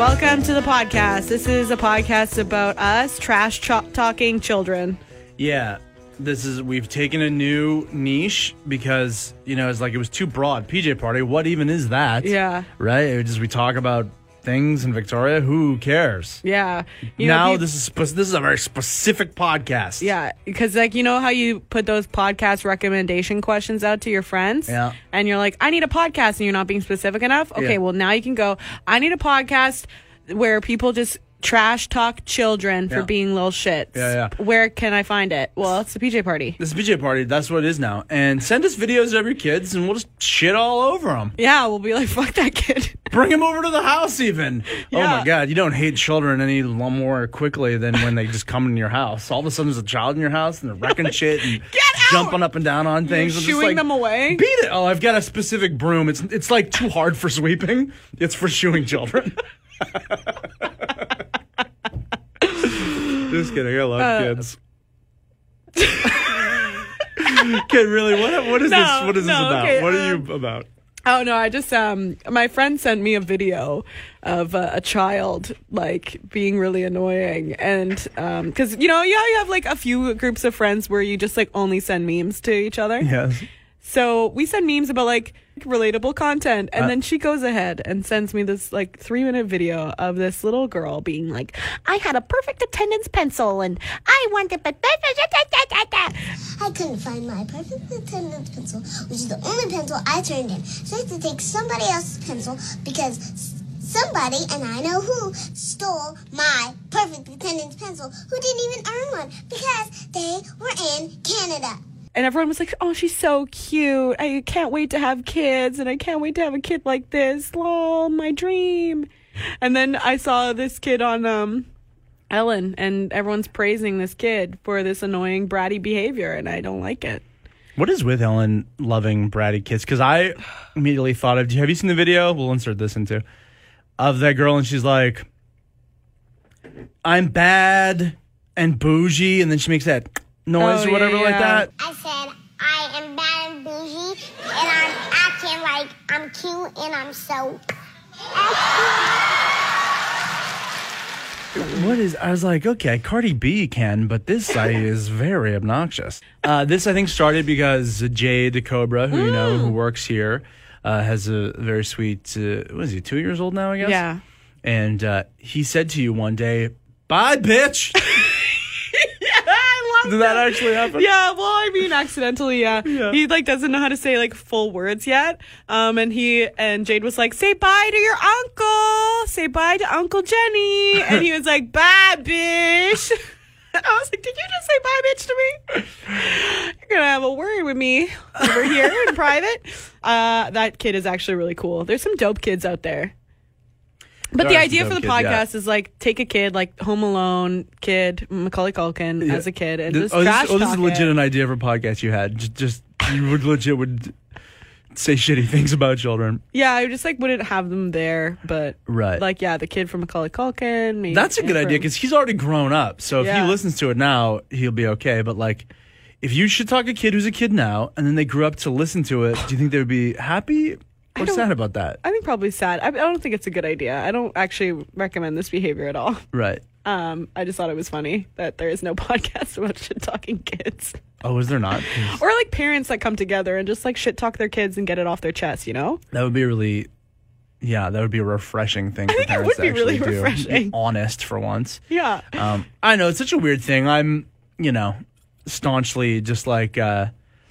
Welcome to the podcast. This is a podcast about us trash talking children. Yeah, this is we've taken a new niche because you know it's like it was too broad. PJ party, what even is that? Yeah. right. It just we talk about things in Victoria. Who cares? Yeah. You know, now this is spe- this is a very specific podcast. Yeah, because like you know how you put those podcast recommendation questions out to your friends, Yeah. and you're like, I need a podcast, and you're not being specific enough. Okay, Yeah. well now you can go. I need a podcast where people just trash talk children for Yeah. being little shits. Yeah, yeah. Where can I find it? Well, it's the PJ party. This is PJ party. That's what it is now. And send us videos of your kids, and we'll just shit all over them. Yeah, we'll be like, fuck that kid. Bring them over to the house, even. Oh Yeah. my God, you don't hate children any more quickly than when they just come in your house. All of a sudden, there's a child in your house, and they're wrecking shit and out! jumping up and down on things. I'm just shooing like, them away? Beat it! Oh, I've got a specific broom. It's it's like too hard for sweeping. It's for shooing children. just kidding. I love Uh, kids. Kid, really? What what is No, this? What is this no, about? okay, what are um, you about? Oh no, I just um my friend sent me a video of uh, a child like being really annoying and um cuz you know yeah you have like a few groups of friends where you just like only send memes to each other. Yes. So we send memes about like relatable content and Uh, then she goes ahead and sends me this like 3 minute video of this little girl being like I had a perfect attendance pencil and I wanted but I couldn't find my perfect attendance pencil, which is the only pencil I turned in. So I had to take somebody else's pencil because somebody, and I know who, stole my perfect attendance pencil, who didn't even earn one because they were in Canada. And everyone was like, "Oh, she's so cute. I can't wait to have kids, and I can't wait to have a kid like this. Lol, my dream." And then I saw this kid on um Ellen, and everyone's praising this kid for this annoying bratty behavior, and I don't like it. What is with Ellen loving bratty kids? Because I immediately thought of. Have you seen the video? We'll insert this into of that girl, and she's like, "I'm bad and bougie," and then she makes that noise Oh, or whatever yeah, like yeah. that. I said, I am bad and bougie, and I'm acting like I'm cute and I'm so. What is? I was like, okay, Cardi B can, but this guy is very obnoxious. Uh, this I think started because Jade the Cobra, who you know, Mm. who works here, uh, has a very sweet. Uh, what is he? Two years old now, I guess. Yeah. And uh, he said to you one day, "Bye, bitch." Did that actually happen? Yeah, well, I mean, accidentally, yeah. Yeah. He like doesn't know how to say like full words yet. Um, and he and Jade was like, "Say bye to your uncle. Say bye to Uncle Jenny." And he was like, "Bye, bitch." And I was like, "Did you just say bye, bitch, to me? You're gonna have a word with me over here in private." Uh, that kid is actually really cool. There's some dope kids out there. But the idea for the podcast is like take a kid like Home Alone kid Macaulay Culkin as a kid and just oh, trash this, oh, this is oh, talk legit it. an idea for a podcast you had. Just, just you would legit would say shitty things about children. Yeah, I just like wouldn't have them there, but Right. like yeah, the kid from Macaulay Culkin. Maybe That's a good idea because he's already grown up. So if Yeah. he listens to it now, he'll be okay. But like, if you should talk a kid who's a kid now, and then they grew up to listen to it, do you think they would be happy or don't- sad about that? I think probably sad. I, I don't think it's a good idea. I don't actually recommend this behavior at all. Right. Um, I just thought it was funny that there is no podcast about shit talking kids Oh, is there not? or like parents that come together and just like shit talk their kids and get it off their chest. You know? That would be really, yeah, that would be a refreshing thing for think it would to be actually really do. Be refreshing. honest for once. Yeah. Um, I know it's such a weird thing. I'm, you know, staunchly just like, uh,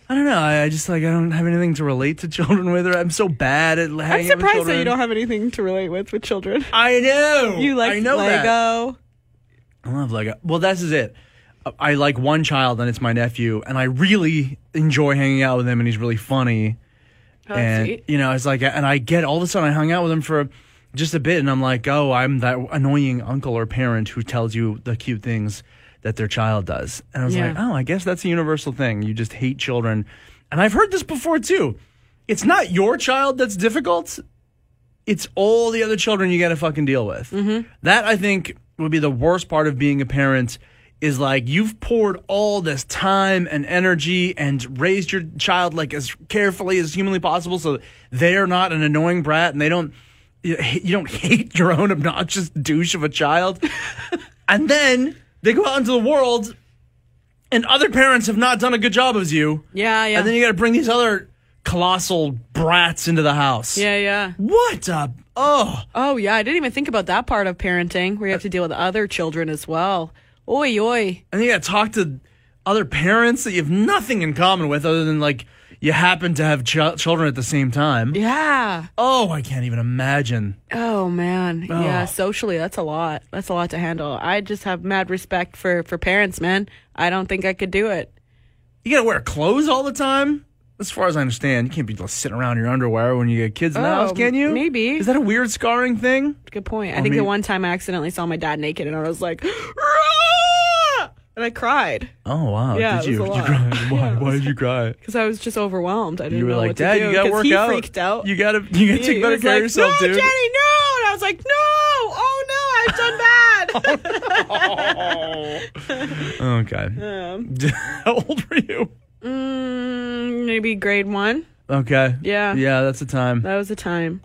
I don't know. I, I just like I don't have anything to relate to children with. Or I'm so bad at hanging I'm surprised that you don't have anything to relate with with children. I know. You like I know that. Lego. I love Lego. Well, this is it. I like one child, and it's my nephew, and I really enjoy hanging out with him, and he's really funny. Oh, and sweet. you know, it's like, and I get all of a sudden I hung out with him for just a bit, and I'm like, oh, I'm that annoying uncle or parent who tells you the cute things that their child does, and I was Yeah. like, oh, I guess that's a universal thing. You just hate children, and I've heard this before too. It's not your child that's difficult. It's all the other children you got to fucking deal with. Mm-hmm. That I think would be the worst part of being a parent. Is like you've poured all this time and energy and raised your child like as carefully as humanly possible, so they're not an annoying brat and they don't you, you don't hate your own obnoxious douche of a child, and then they go out into the world, and other parents have not done a good job as you, Yeah, yeah. and then you got to bring these other colossal brats into the house. yeah, yeah. What a oh. Oh, yeah. I didn't even think about that part of parenting where you have to deal with other children as well. Oi, oi. And then you got to talk to other parents that you have nothing in common with other than like you happen to have ch- children at the same time. Yeah. Oh, I can't even imagine. Oh man, oh. yeah. Oh. Socially, that's a lot. That's a lot to handle. I just have mad respect for for parents, man. I don't think I could do it. You got to wear clothes all the time. As far as I understand, you can't be just sitting around in your underwear when you get kids in the Oh, house, can you? maybe. Is that a weird scarring thing? Good point. I I think mean- the one time I accidentally saw my dad naked, and I was like! and I cried Oh wow! Yeah, did you? was a Did you cry? Why? Why did you cry? because I was just overwhelmed. I didn't You were know like, what Dad, to do. you gotta work he out. freaked out. You gotta, you gotta He take better care like, of yourself, no, dude. Jenny, no! And I was like, no! Oh no, I've done bad. Okay. um, How old were you? mm, maybe grade one. Okay. Yeah. Yeah, that's the time. That was the time.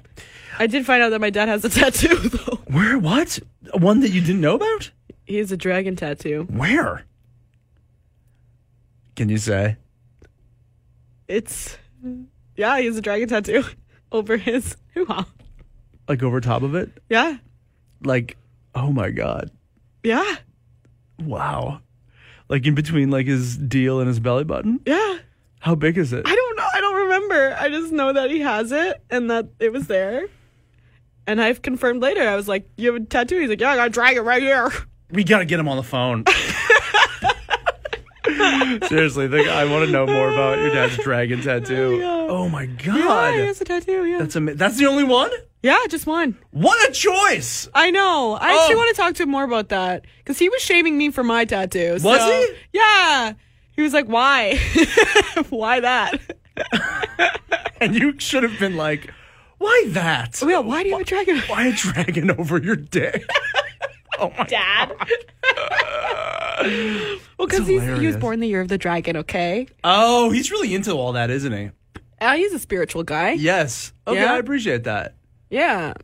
I did find out that my dad has a tattoo though. Where? What? One that you didn't know about? He has a dragon tattoo. Where? Can you say? It's yeah, he has a dragon tattoo over his hoo-ha. Like over top of it? Yeah, Like, oh my god. yeah, Wow. Like in between like his deal and his belly button? yeah. How big is it? I don't know. I don't remember. I just know that he has it and that it was there. And I've confirmed later. I was like, "You have a tattoo?" He's like, "Yeah, I got a dragon right here." We gotta get him on the phone. Seriously, the, I want to know more about your dad's dragon tattoo. Yeah. Oh my Yeah, god, he has a tattoo. Yeah, that's ama- That's the only one. yeah, just one. What a choice! I know. I oh. actually Oh. want to talk to him more about that because he was shaming me for my tattoo. Was he? Yeah. He was like, "Why? why that? And you should have been like, "Why that? Oh, yeah, why do you have a dragon?" Why a dragon over your dick?" Oh my Dad. well, because he was born the year of the dragon. Okay. Oh, he's really into all that, isn't he? Uh, he's a spiritual guy. Yes. Okay, Yeah? I appreciate that. Yeah.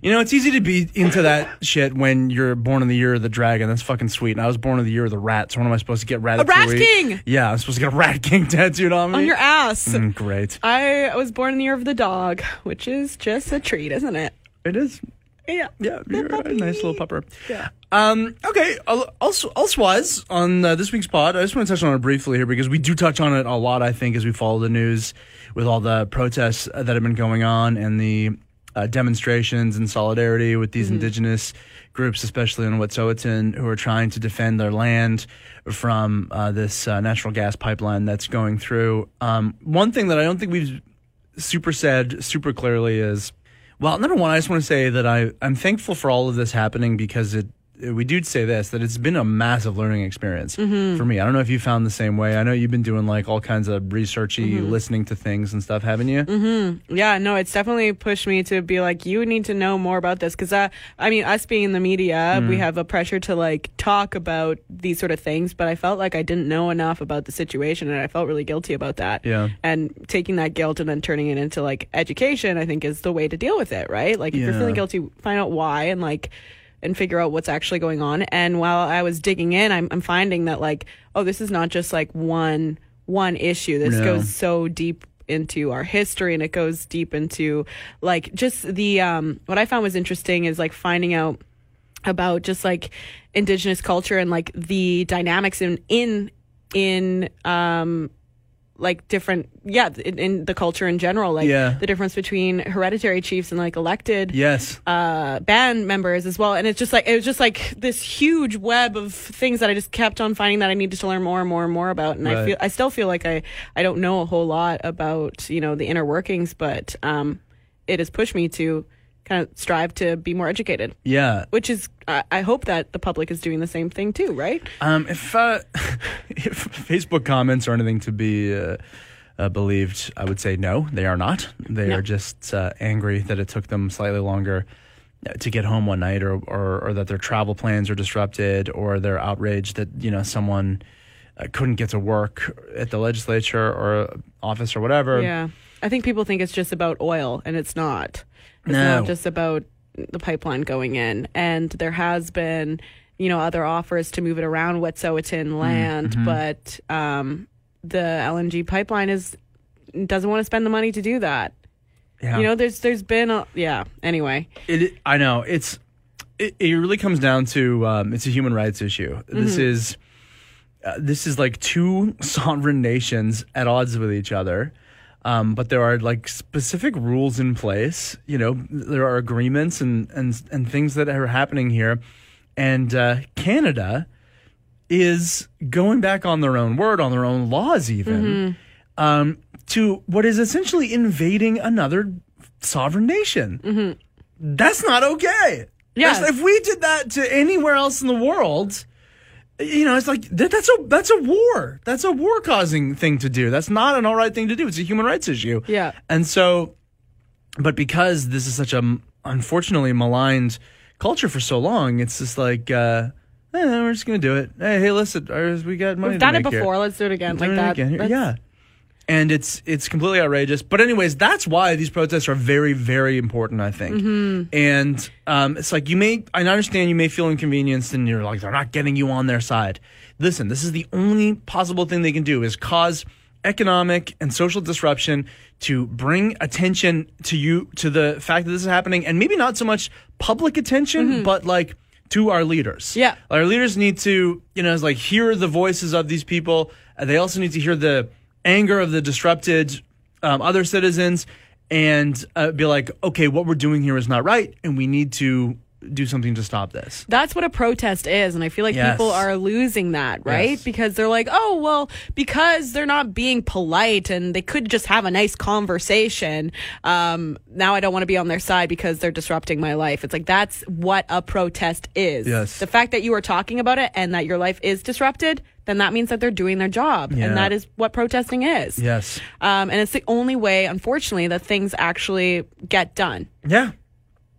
You know, it's easy to be into that shit when you're born in the year of the dragon. That's fucking sweet. And I was born in the year of the rat. So when am I supposed to get rat? Rat King! Yeah, I'm supposed to get a rat king tattooed on me. On your ass. Mm, great. I was born in the year of the dog, which is just a treat, isn't it? It is. Yeah. Yeah, you're a nice little pupper. Yeah. Um, okay. Also, elsewise on uh, this week's pod, I just want to touch on it briefly here because we do touch on it a lot. I think as we follow the news with all the protests uh, that have been going on and the uh, demonstrations in solidarity with these indigenous groups, especially in Wet'suwet'en, who are trying to defend their land from uh, this uh, natural gas pipeline that's going through. Um, one thing that I don't think we've super said super clearly is well number one i just want to say that I, i'm thankful for all of this happening because it we do say this that it's been a massive learning experience mm-hmm. for me i don't know if you found the same way i know you've been doing like all kinds of researchy mm-hmm. listening to things and stuff haven't you mm-hmm. Yeah, no, it's definitely pushed me to be like, you need to know more about this. Cause, uh, I mean, us being in the media, we mm. have a pressure to like talk about these sort of things, but I felt like I didn't know enough about the situation and I felt really guilty about that. Yeah. And taking that guilt and then turning it into like education, I think is the way to deal with it, right? Like, if you're feeling guilty, find out why and like, and figure out what's actually going on. And while I was digging in, I'm, I'm finding that like, oh, this is not just like one one issue. This No. goes so deep into our history and it goes deep into like just the um what I found was interesting is like finding out about just like indigenous culture and like the dynamics in in in um like different yeah in, in the culture in general like Yeah. the difference between hereditary chiefs and like elected yes uh, band members as well. And it's just like it was just like this huge web of things that I just kept on finding that I needed to learn more and more and more about. And I feel I still feel like I I don't know a whole lot about you know the inner workings, but um, it has pushed me to kind of strive to be more educated. yeah Which is I I hope that the public is doing the same thing too, right? Um, if uh, if Facebook comments are anything to be uh, uh, believed, I would say no, they are not. They No. are just uh, angry that it took them slightly longer uh, to get home one night, or, or or that their travel plans are disrupted, or they're outraged that you know someone uh, couldn't get to work at the legislature or office or whatever. Yeah. I think people think it's just about oil, and it's not. It's No. not just about the pipeline going in. And there has been, you know, other offers to move it around Wet'suwet'en land, Mm-hmm. but um, the LNG pipeline is doesn't want to spend the money to do that. Yeah. You know, there's there's been a yeah. Anyway, It, I know it's it, it really comes down to um, it's a human rights issue. This is uh, this is like two sovereign nations at odds with each other. Um, but there are like specific rules in place. You know, there are agreements and and and things that are happening here, and uh, Canada is going back on their own word, on their own laws, even um, to what is essentially invading another sovereign nation. That's not okay. Yes. That's- if we did that to anywhere else in the world, you know, it's like that, that's a that's a war. That's a war causing thing to do. That's not an all right thing to do. It's a human rights issue. Yeah. And so, but because this is such a unfortunately maligned culture for so long, it's just like, uh, eh, we're just gonna do it. Hey, hey, listen, we got money. we've done it make here. before. Let's do it again, like that. again Yeah. And it's it's completely outrageous. But anyways, that's why these protests are very very important. I think. Mm-hmm. And um, it's like you may I understand you may feel inconvenienced and you're like they're not getting you on their side. Listen, this is the only possible thing they can do is cause economic and social disruption to bring attention to you to the fact that this is happening and maybe not so much public attention but like to our leaders Mm-hmm. Yeah. our leaders need to, you know, it's like hear the voices of these people. They also need to hear the anger of the disrupted um, other citizens and uh, be like, okay, what we're doing here is not right, and we need to do something to stop this. That's what a protest is. And I feel like Yes. people are losing that, right? Yes. Because they're like, oh, well, because they're not being polite and they could just have a nice conversation. Um, now I don't want to be on their side because they're disrupting my life. It's like, that's what a protest is. Yes. The fact that you are talking about it and that your life is disrupted, then that means that they're doing their job. Yeah. And that is what protesting is. Yes. Um, and it's the only way, unfortunately, that things actually get done Yeah.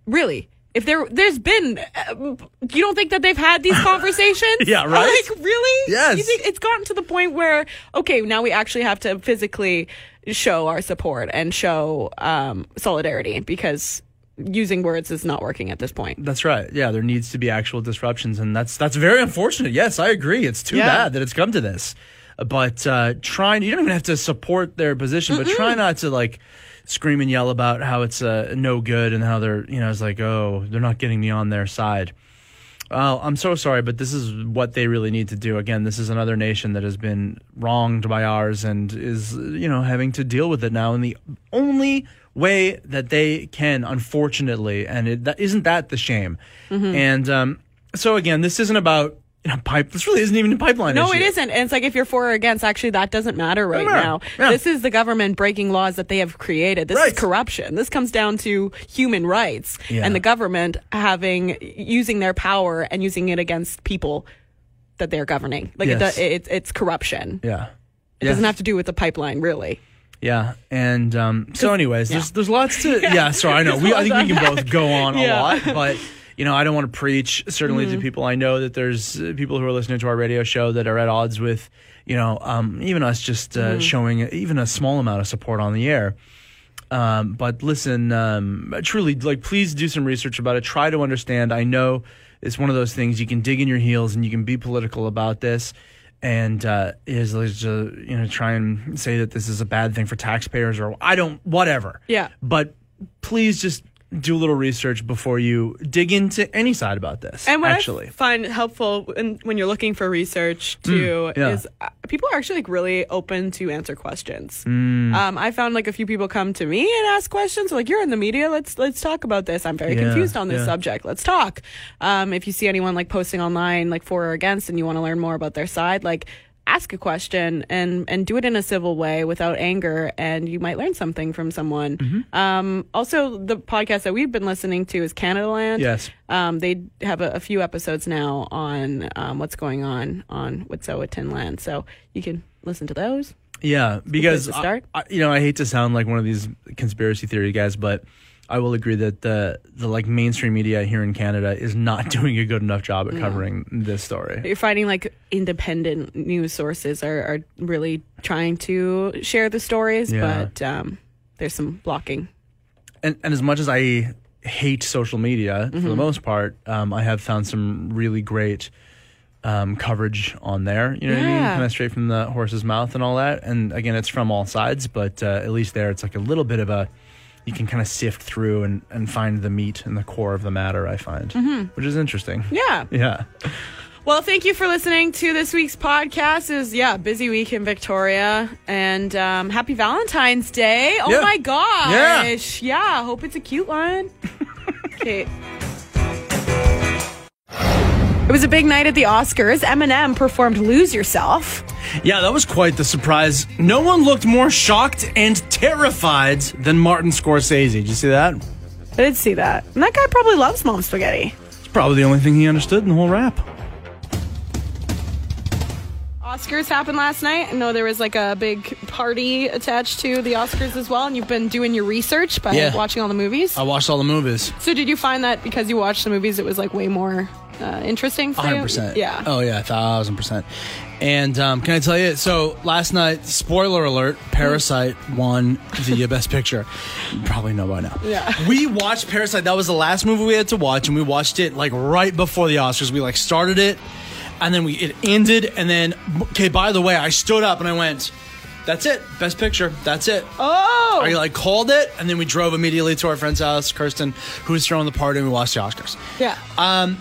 really if there there's been uh, you don't think that they've had these conversations Yeah, right? like really Yes. you think it's gotten to the point where okay now we actually have to physically show our support and show um, solidarity because using words is not working at this point That's right. Yeah, there needs to be actual disruptions, and that's that's very unfortunate. Yes, I agree. It's too Yeah. bad that it's come to this. But uh, trying, you don't even have to support their position, but try not to like scream and yell about how it's uh, no good and how they're, you know, it's like, oh, they're not getting me on their side. I'm so sorry, but this is what they really need to do. Again, this is another nation that has been wronged by ours and is, you know, having to deal with it now And the only way that they can, unfortunately. And it, that, isn't that the shame? Mm-hmm. And um, so, again, this isn't about you know, pipe. This really isn't even a pipeline no issue. it isn't and it's like if you're for or against actually that doesn't matter right matter. now Yeah. this is the government breaking laws that they have created this Right. is corruption this comes down to human rights Yeah. and the government having using their power and using it against people that they're governing like Yes. it, it, it's corruption Yeah. It doesn't have to do with the pipeline, really. Yeah, and um, so, anyways, there's there's lots to yeah. Sorry, I know we I think we can both go on a lot, but you know I don't want to preach certainly to people. I know that there's uh, people who are listening to our radio show that are at odds with you know um, even us just uh, showing even a small amount of support on the air. Um, but listen, um, truly, like, please do some research about it. Try to understand. I know it's one of those things you can dig in your heels and you can be political about this, and uh, is like, uh, you know try and say that this is a bad thing for taxpayers or I don't whatever. Yeah. But please just do a little research before you dig into any side about this. And what actually, I find helpful when, when you're looking for research too Mm, yeah. is uh, people are actually like really open to answer questions. Mm. Um, I found like a few people come to me and ask questions. Like, you're in the media. Let's let's talk about this. I'm very Yeah, confused on this yeah. subject. Let's talk. Um, if you see anyone like posting online like for or against, and you want to learn more about their side, like ask a question and and do it in a civil way without anger and you might learn something from someone Mm-hmm. um also the podcast that we've been listening to is Canadaland Yes. um, they have a, a few episodes now on um, what's going on on Wet'suwet'en land, so you can listen to those. Yeah, because I-. I, you know I hate to sound like one of these conspiracy theory guys, but I will agree that the the like mainstream media here in Canada is not doing a good enough job at covering this story. You're finding like independent news sources are, are really trying to share the stories, Yeah. but um, there's some blocking. and, and as much as I hate social media for the most part, um, I have found some really great um, coverage on there. You know what I mean? Kind of straight from the horse's mouth and all that. And again, it's from all sides, but uh, at least there, it's like a little bit of a. You can kind of sift through and, and find the meat and the core of the matter. I find, which is interesting. Yeah. Yeah. Well, thank you for listening to this week's podcast. It was yeah, busy week in Victoria, and um, happy Valentine's Day. Oh Yeah. my gosh, yeah. Hope it's a cute one. okay. It was a big night at the Oscars. Eminem performed "Lose Yourself." Yeah, that was quite the surprise. No one looked more shocked and terrified than Martin Scorsese. Did you see that? I did see that, and that guy probably loves mom spaghetti. It's probably the only thing he understood in the whole rap. Oscars happened last night. I know there was like a big party attached to the Oscars as well, and you've been doing your research by Yeah. watching all the movies. I watched all the movies. So did you find that because you watched the movies, it was like way more uh, interesting for you? hundred percent. Yeah. Oh yeah, thousand percent. And um, can I tell you? So last night, spoiler alert: Parasite won the best picture. You probably know by now. Yeah. We watched Parasite. That was the last movie we had to watch, and we watched it like right before the Oscars. We like started it, and then we it ended, and then okay. By the way, I stood up and I went. That's it. Best picture. That's it. Oh. I like called it, and then we drove immediately to our friend's house, Kirsten, who was throwing the party, and we watched the Oscars. yeah. Um,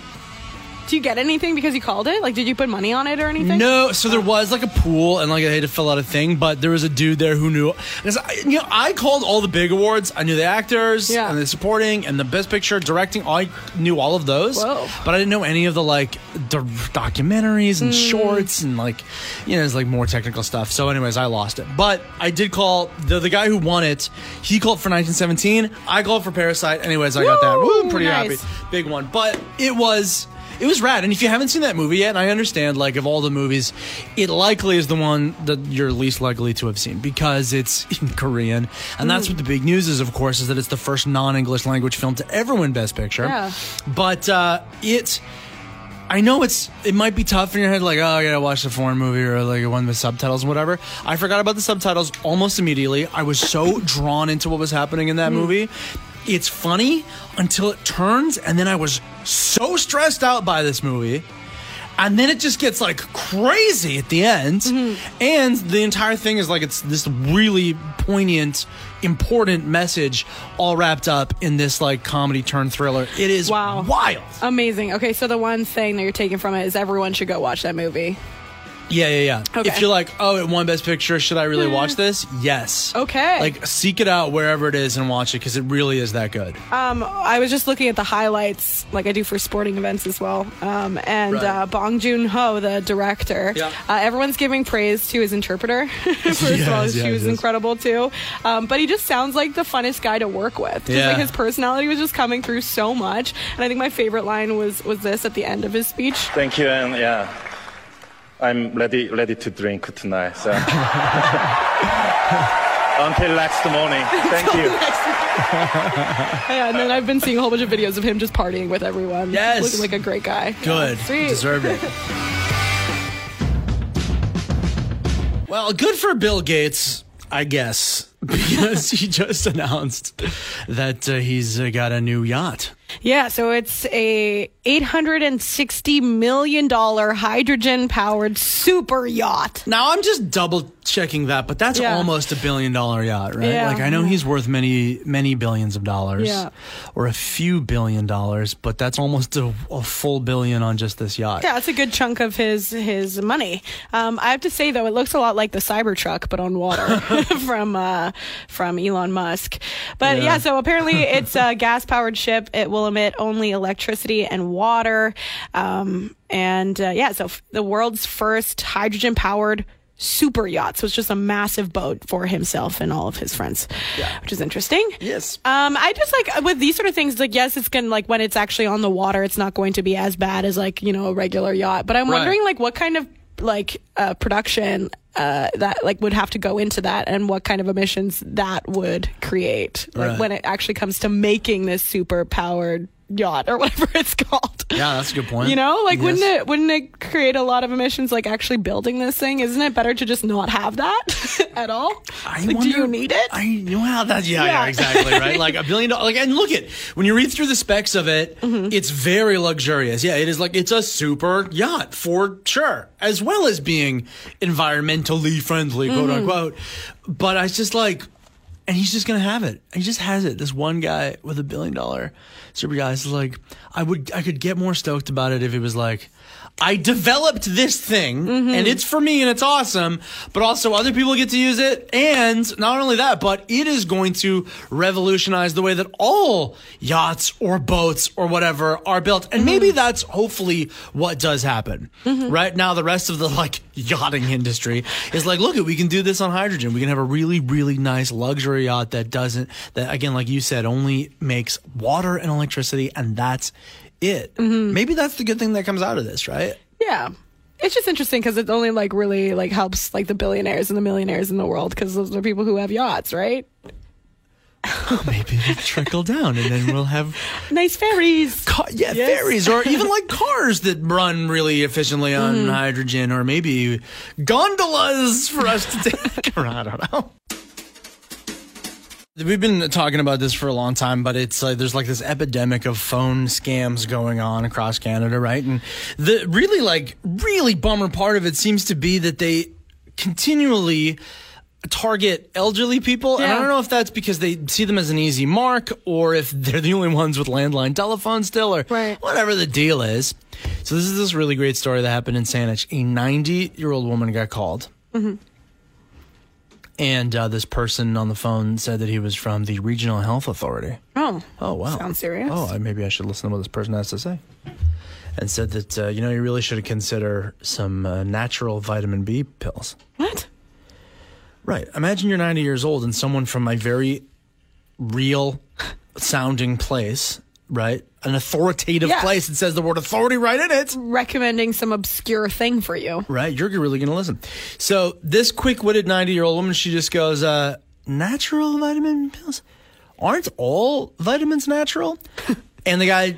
Do you get anything because you called it? Like, did you put money on it or anything? No, so there was like a pool and like I had to fill out a thing, but there was a dude there who knew. Because I, you know, I called all the big awards. I knew the actors Yeah. and the supporting and the best picture, directing. I knew all of those, Whoa. but I didn't know any of the like the documentaries and Hmm. shorts and like you know, it's like more technical stuff. So, anyways, I lost it, but I did call the the guy who won it. He called for 1917. I called for Parasite. Anyways, I got that. Woo, Woo, pretty nice. happy big one. But it was it was rad. And if you haven't seen that movie yet, and I understand like of all the movies, it likely is the one that you're least likely to have seen because it's in Korean. And that's what the big news is, of course, is that it's the first non-English language film to ever win Best Picture. Yeah. But uh, it. I know it's it might be tough in your head, like oh I gotta watch the foreign movie or like one with subtitles and whatever. I forgot about the subtitles almost immediately. I was so drawn into what was happening in that movie. It's funny until it turns, and then I was so stressed out by this movie. And then it just gets like crazy at the end. Mm-hmm. And the entire thing is like it's this really poignant, important message all wrapped up in this like comedy turn thriller. It is Wow. wild. Amazing. Okay, so the one thing that you're taking from it is everyone should go watch that movie. Yeah, yeah, yeah. Okay. If you're like, oh, it won Best Picture, should I really watch this? Yes. Okay. Like, seek it out wherever it is and watch it because it really is that good. Um, I was just looking at the highlights, like I do for sporting events as well. Um, and Right. uh, Bong Joon Ho, the director, Yeah. uh, everyone's giving praise to his interpreter. First of all, Yes, she was yes. incredible too. Um, but he just sounds like the funnest guy to work with. Just Yeah. like his personality was just coming through so much. And I think my favorite line was was this at the end of his speech. Thank you, and yeah, I'm ready ready to drink tonight. So until next morning. Thank you. Yeah, and then I've been seeing a whole bunch of videos of him just partying with everyone. Yes. looking like a great guy. Good. Yeah, sweet. Deserved it. well, good for Bill Gates, I guess, because he just announced that uh, he's uh, got a new yacht. Yeah, so it's a eight hundred and sixty million dollar hydrogen powered super yacht. Now I'm just double checking that, but that's Yeah. almost a billion dollar yacht, right? Yeah. Like I know he's worth many, many billions of dollars, Yeah. or a few billion dollars, but that's almost a, a full billion on just this yacht. Yeah, it's a good chunk of his his money. Um, I have to say though, it looks a lot like the Cybertruck, but on water from uh, from Elon Musk. But yeah, Yeah. so apparently it's a gas powered ship. It will emit only electricity and water. Um, and uh, yeah, so f- the world's first hydrogen powered super yacht. So it's just a massive boat for himself and all of his friends, which is interesting. Yes. Um, I just like with these sort of things, like yes, it's gonna like when it's actually on the water, it's not going to be as bad as like you know a regular yacht. But I'm Right. wondering like what kind of like uh, production uh, that like would have to go into that and what kind of emissions that would create like Right. when it actually comes to making this super powered yacht or whatever it's called. Yeah, that's a good point. You know, like wouldn't it wouldn't it create a lot of emissions like actually building this thing? Isn't it better to just not have that at all? I like, do you need it? I well, that's yeah, yeah, Yeah. exactly, right? Like a billion dollars. Like, and look at when you read through the specs of it, Mm-hmm. it's very luxurious. Yeah, it is like it's a super yacht for sure, as well as being environmentally friendly, quote Mm-hmm. unquote. But I was just like, and he's just gonna have it. He just has it. This one guy with a billion dollar super yacht is like, I would, I could get more stoked about it if it was like. I developed this thing Mm-hmm. and it's for me and it's awesome, but also other people get to use it. And not only that, but it is going to revolutionize the way that all yachts or boats or whatever are built. And maybe that's hopefully what does happen. Right now, the rest of the like yachting industry is like, look, we can do this on hydrogen. We can have a really, really nice luxury yacht that doesn't, that again, like you said, only makes water and electricity. And that's it. Mm-hmm. Maybe that's the good thing that comes out of this, right? Yeah. It's just interesting because it only like really like helps like the billionaires and the millionaires in the world because those are people who have yachts, right? Maybe it'll trickle down and then we'll have Nice ferries. yeah, Yes. ferries or even like cars that run really efficiently on Mm-hmm. hydrogen or maybe gondolas for us to take. I don't know. We've been talking about this for a long time, but it's like there's like this epidemic of phone scams going on across Canada, right? And the really like really bummer part of it seems to be that they continually target elderly people. And I don't know if that's because they see them as an easy mark or if they're the only ones with landline telephones still or Right. whatever the deal is. So this is this really great story that happened in Saanich. A 90 year old woman got called. And uh, this person on the phone said that he was from the Regional Health Authority. Oh. Oh wow! Sounds serious. Oh, I- maybe I should listen to what this person has to say. And said that uh, you know you really should consider some uh, natural vitamin B pills. What? Right. Imagine you're 90 years old and someone from a very real sounding place, right? An authoritative Yeah. place that says the word authority right in it. Recommending some obscure thing for you. Right. You're really going to listen. So this quick witted 90 year old woman, she just goes, uh, natural vitamin pills? Aren't all vitamins natural? and the guy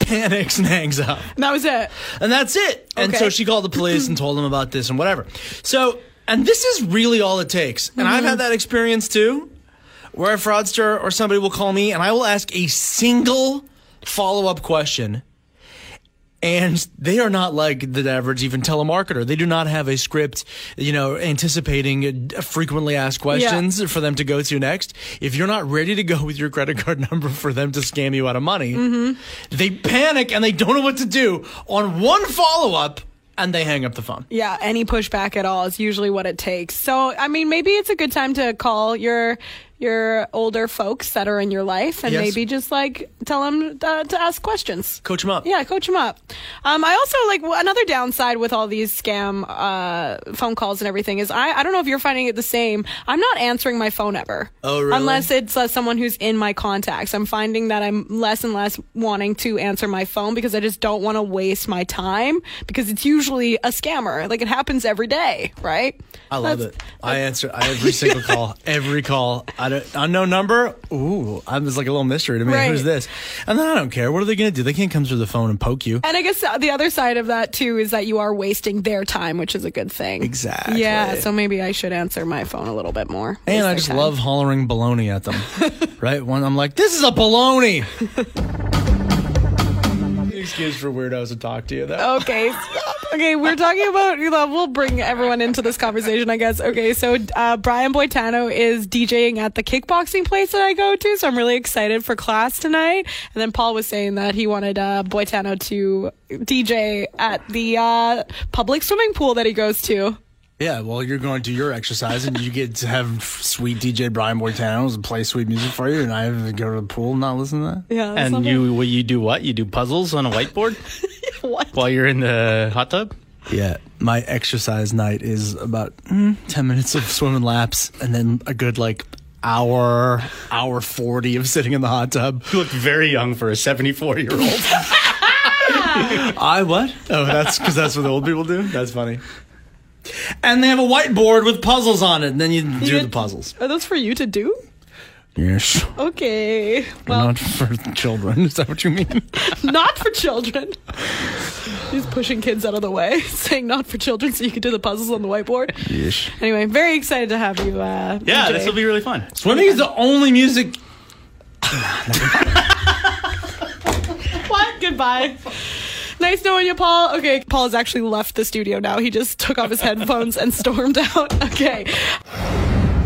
panics and hangs up. And that was it. And that's it. And so she called the police and told them about this and whatever. So, and this is really all it takes. And I've had that experience too, where a fraudster or somebody will call me and I will ask a single follow up question. And they are not like the average even telemarketer. They do not have a script, you know, anticipating uh, frequently asked questions for them to go to next. If you're not ready to go with your credit card number for them to scam you out of money, they panic and they don't know what to do on one follow up and they hang up the phone. Yeah, any pushback at all is usually what it takes. So, I mean, maybe it's a good time to call your your older folks that are in your life and Yes. maybe just like tell them uh, to ask questions. Coach them up. Yeah, coach them up. Um, I also like another downside with all these scam uh, phone calls and everything is I, I don't know if you're finding it the same. I'm not answering my phone ever. Oh, really? Unless it's uh, someone who's in my contacts. I'm finding that I'm less and less wanting to answer my phone because I just don't want to waste my time because it's usually a scammer. Like it happens every day, right? I love That's- it. I answer every single call, every call. I don't, unknown number. Ooh, I'm just like a little mystery to me. Right. Who's this? And then I don't care. What are they going to do? They can't come through the phone and poke you. And I guess the other side of that too is that you are wasting their time, which is a good thing. Exactly. Yeah, so maybe I should answer my phone a little bit more. And I just time. love hollering baloney at them. right? When I'm like, this is a baloney. Excuse for weirdos to talk to you, though. Okay. Okay, we're talking about, you know, we'll bring everyone into this conversation, I guess. Okay, so uh, Brian Boitano is DJing at the kickboxing place that I go to, so I'm really excited for class tonight. And then Pol was saying that he wanted uh, Boitano to DJ at the uh, public swimming pool that he goes to. Yeah, well, you're going to your exercise and you get to have sweet DJ Brian Boitanos and play sweet music for you, and I have to go to the pool and not listen to that. Yeah. And you, what you do what? You do puzzles on a whiteboard what? while you're in the hot tub? Yeah, my exercise night is about mm, 10 minutes of swimming laps and then a good like hour, hour 40 of sitting in the hot tub. You look very young for a 74 year old. I what? Oh, that's because that's what the old people do? That's funny. And they have a whiteboard with puzzles on it, and then you do the puzzles. Are those for you to do? Yes. Okay. Well, Not for children. Is that what you mean? not for children. He's pushing kids out of the way, saying not for children so you can do the puzzles on the whiteboard. yes. Anyway, very excited to have you. Uh, Yeah, BJ. this will be really fun. Swimming is the only music. What? Goodbye. Nice knowing you, Pol. Okay, Pol has actually left the studio now. He just took off his headphones and stormed out. Okay.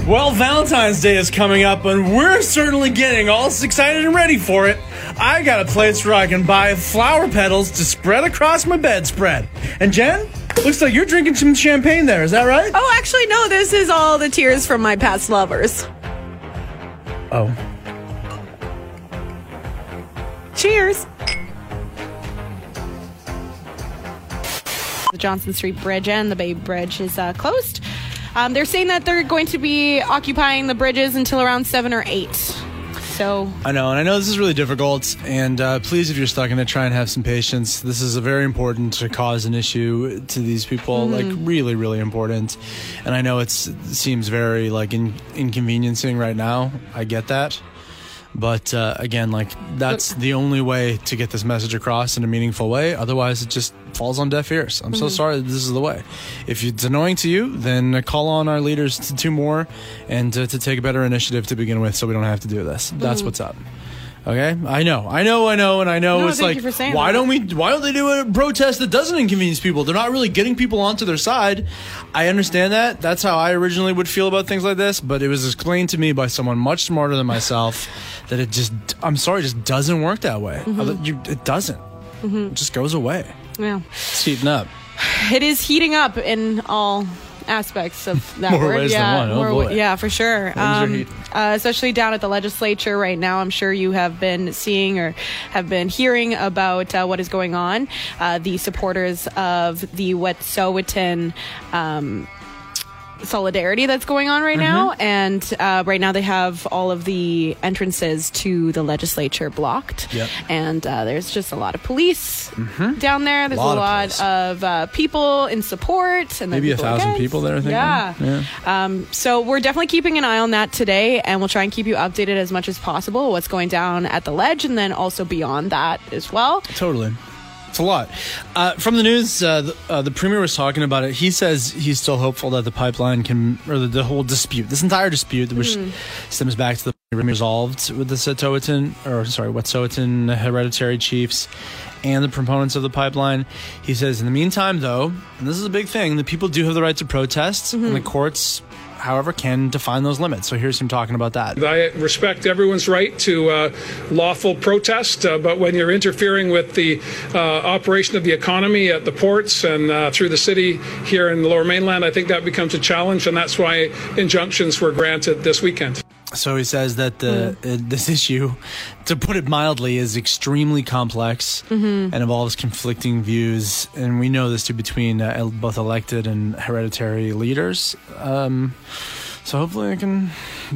Well, Valentine's Day is coming up, and we're certainly getting all excited and ready for it. I got a place where I can buy flower petals to spread across my bedspread. And Jen, looks like you're drinking some champagne there. Is that right? Oh, actually, no. This is all the tears from my past lovers. Oh. Cheers. The Johnson Street Bridge and the Bay Bridge is uh, closed. Um, they're saying that they're going to be occupying the bridges until around seven or eight. So I know, and I know this is really difficult. And uh, please, if you're stuck in it, try and have some patience. This is a very important to cause and issue to these people, like really, really important. And I know it's, it seems very like in, inconveniencing right now. I get that. But uh, again, like that's the only way to get this message across in a meaningful way. Otherwise, it just falls on deaf ears. I'm so sorry that this is the way. If it's annoying to you, then call on our leaders to do more and uh, to take a better initiative to begin with, so we don't have to do this. That's what's up. Okay, I know, I know, I know, and I know No, it's like, you for saying why that. don't we? Why don't they do a protest that doesn't inconvenience people? They're not really getting people onto their side. I understand that. That's how I originally would feel about things like this. But it was explained to me by someone much smarter than myself that it just, I'm sorry, just doesn't work that way. Mm-hmm. You- It doesn't. It just goes away. yeah, It's heating up. it is heating up in all aspects of that More word. ways than yeah, one. Oh, more boy. yeah, for sure. Um, uh, especially down at the legislature right now, I'm sure you have been seeing or have been hearing about uh, what is going on. Uh, the supporters of the Wet'suwet'en. Um, solidarity that's going on right now and uh, right now they have all of the entrances to the legislature blocked Yep. and uh, there's just a lot of police down there there's Lot a lot police. of uh, people in support and Maybe a thousand against. people there, I think, yeah. yeah. Um, so we're definitely keeping an eye on that today and we'll try and keep you updated as much as possible what's going down at the ledge and then also beyond that as well Totally. It's a lot. Uh, from the news, uh, the, uh, the premier was talking about it. He says he's still hopeful that the pipeline can, or the, the whole dispute, this entire dispute, which stems back to the resolved with the Setowitan, or sorry, Wet'suwet'en hereditary chiefs and the proponents of the pipeline. He says, in the meantime, though, and this is a big thing, the people do have the right to protest, and the courts, however, can define those limits. So here's him talking about that. I respect everyone's right to uh, lawful protest, uh, but when you're interfering with the uh, operation of the economy at the ports and uh, through the city here in the Lower Mainland, I think that becomes a challenge, and that's why injunctions were granted this weekend. So he says that the, uh, this issue, to put it mildly, is extremely complex and involves conflicting views. And we know this too between uh, both elected and hereditary leaders. Um, so hopefully it can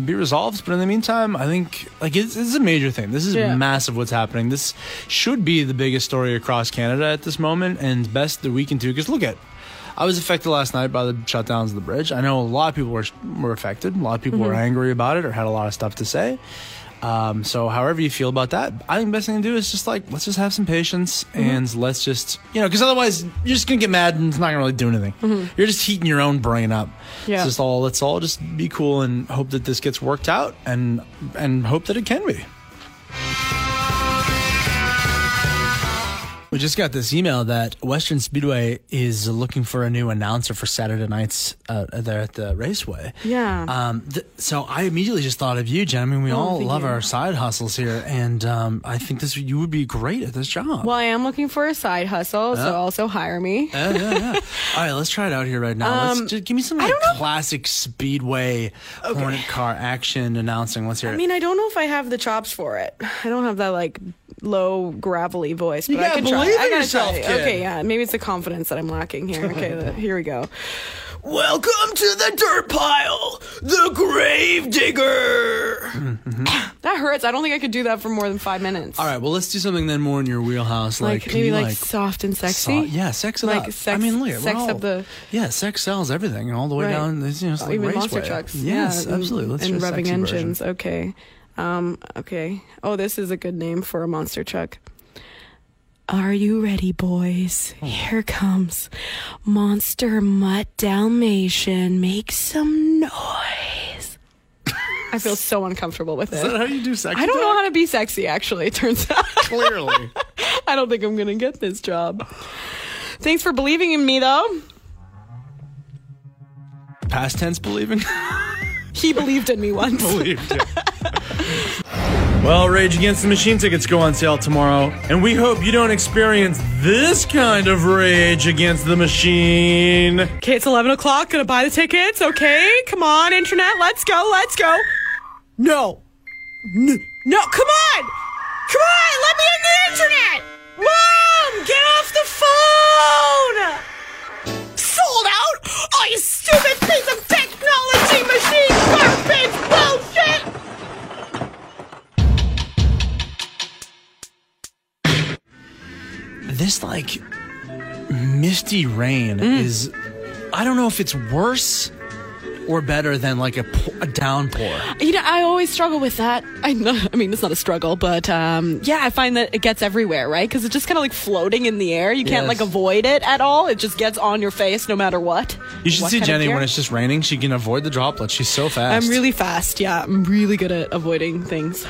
be resolved. But in the meantime, I think like it's, it's a major thing. This is Yeah. massive. What's happening? This should be the biggest story across Canada at this moment, and best that we can do. Because look at. I was affected last night by the shutdowns of the bridge. I know a lot of people were were affected. A lot of people were mm-hmm. angry about it or had a lot of stuff to say. Um, so, however you feel about that, I think the best thing to do is just like let's just have some patience mm-hmm. and let's just you know because otherwise you're just gonna get mad and it's not gonna really do anything. Mm-hmm. You're just heating your own brain up. Yeah. It's just all let's all just be cool and hope that this gets worked out and and hope that it can be. We just got this email that Western Speedway is looking for a new announcer for Saturday nights uh, there at the raceway. Yeah. Um, th- so I immediately just thought of you, Jen. I mean, we all love you. our side hustles here, and um, I think this you would be great at this job. well i am looking for a side hustle so also hire me Yeah, yeah, yeah. All right, let's try it out here right now. let's Um, just give me some like, classic Speedway Hornet car action announcing. Let's hear I it. mean, I don't know if I have the chops for it. I don't have that like low gravelly voice, but You I gotta can try. believe I in gotta yourself, try. kid. Okay, yeah, maybe it's the confidence that I'm lacking here. Okay, the, here we go. Welcome to the dirt pile, the grave digger. That hurts. I don't think I could do that for more than five minutes. All right, well, let's do something then more in your wheelhouse, like, Like, maybe you, like, soft and sexy. so- yeah, sex it Like up. sex- I mean, look, sex all- of the- yeah, sex sells everything, all the way Right. down. You know, it's Oh, like even monster raceway. trucks. Yes, yeah, absolutely. Let's and, a revving version. engines. Okay. Um, okay. Oh, this is a good name for a monster truck. Are you ready, boys? Oh. Here comes Monster Mutt Dalmatian. Make some noise. I feel so uncomfortable with Is that it. how you do sex? I don't know how to be sexy, actually, it turns out. Clearly. I don't think I'm going to get this job. Thanks for believing in me, though. Past tense believing. He believed in me once. Well, Rage Against the Machine tickets go on sale tomorrow, and we hope you don't experience this kind of rage against the machine. Okay, it's 11 o'clock. Gonna buy the tickets. Okay, come on, internet. Let's go. Let's go. No. No. Come on. Come on. This, like, misty rain is. I don't know if it's worse or better than, like, a, a downpour. You know, I always struggle with that. I know, I mean, it's not a struggle, but um, yeah, I find that it gets everywhere, right? Because it's just kind of like floating in the air. You can't Yes. like avoid it at all. It just gets on your face no matter what. You should What see Jenny when it's just raining. She can avoid the droplets. She's so fast. I'm really fast. Yeah, I'm really good at avoiding things.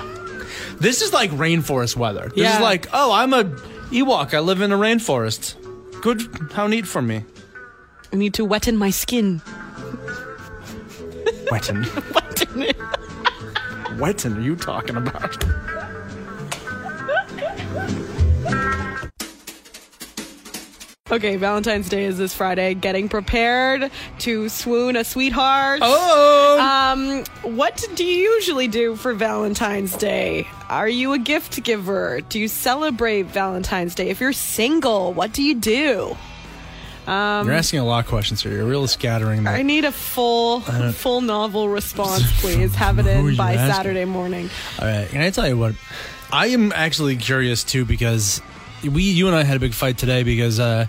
This is like rainforest weather. This Yeah. is like, oh, I'm a Ewok. I live in a rainforest. Good. How neat for me. I need to wetten my skin. Wetten. Wetten it. Wetten are you talking about? Okay, Valentine's Day is this Friday. Getting prepared to swoon a sweetheart. Oh! Um, what do you usually do for Valentine's Day? Are you a gift giver? Do you celebrate Valentine's Day? If you're single, what do you do? You're asking a lot of questions here. You're really scattering I need a full, full novel response, please. Have it in by asking? Saturday morning. All right. Can I tell you what? I am actually curious too because we, you and I had a big fight today because uh,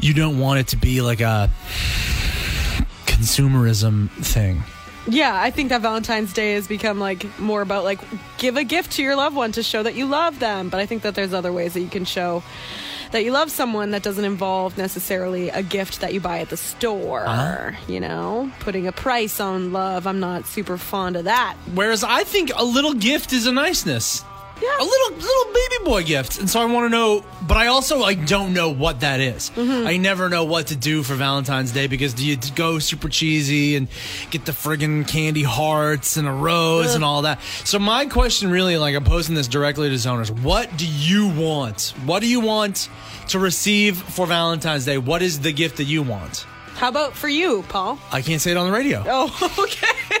you don't want it to be like a consumerism thing. Yeah, I think that Valentine's Day has become like more about like give a gift to your loved one to show that you love them. But I think that there's other ways that you can show that you love someone that doesn't involve necessarily a gift that you buy at the store. You know, putting a price on love. I'm not super fond of that. Whereas I think a little gift is a niceness. Yeah. A little little baby boy gift. And so I want to know, but I also like don't know what that is. Mm-hmm. I never know what to do for Valentine's Day because do you go super cheesy and get the friggin' candy hearts and a rose and all that. So my question really, like I'm posing this directly to zoners, what do you want? What do you want to receive for Valentine's Day? What is the gift that you want? How about for you, Pol? I can't say it on the radio. Oh, okay.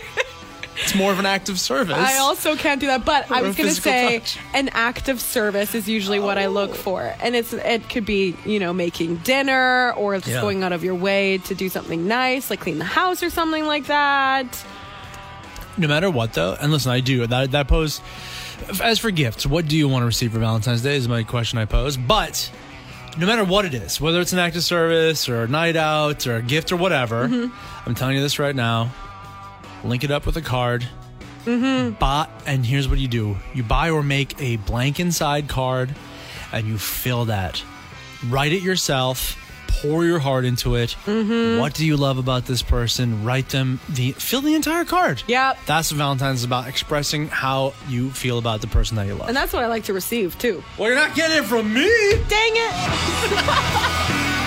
It's more of an act of service. I also can't do that, but I was going to say touch. an act of service is usually what I look for, and it's it could be you know making dinner or just Yeah. going out of your way to do something nice, like clean the house or something like that. No matter what, though, and listen, I do that. That pose. As for gifts, what do you want to receive for Valentine's Day? Is my question I pose. But no matter what it is, whether it's an act of service or a night out or a gift or whatever, mm-hmm. I'm telling you this right now. Link it up with a card. Mm-hmm. Buy, and here's what you do: you buy or make a blank inside card, and you fill that. Write it yourself. Pour your heart into it. What do you love about this person? Write them the fill the entire card. Yep. That's what Valentine's is about, expressing how you feel about the person that you love. And that's what I like to receive too. well, you're not getting it from me. Dang it.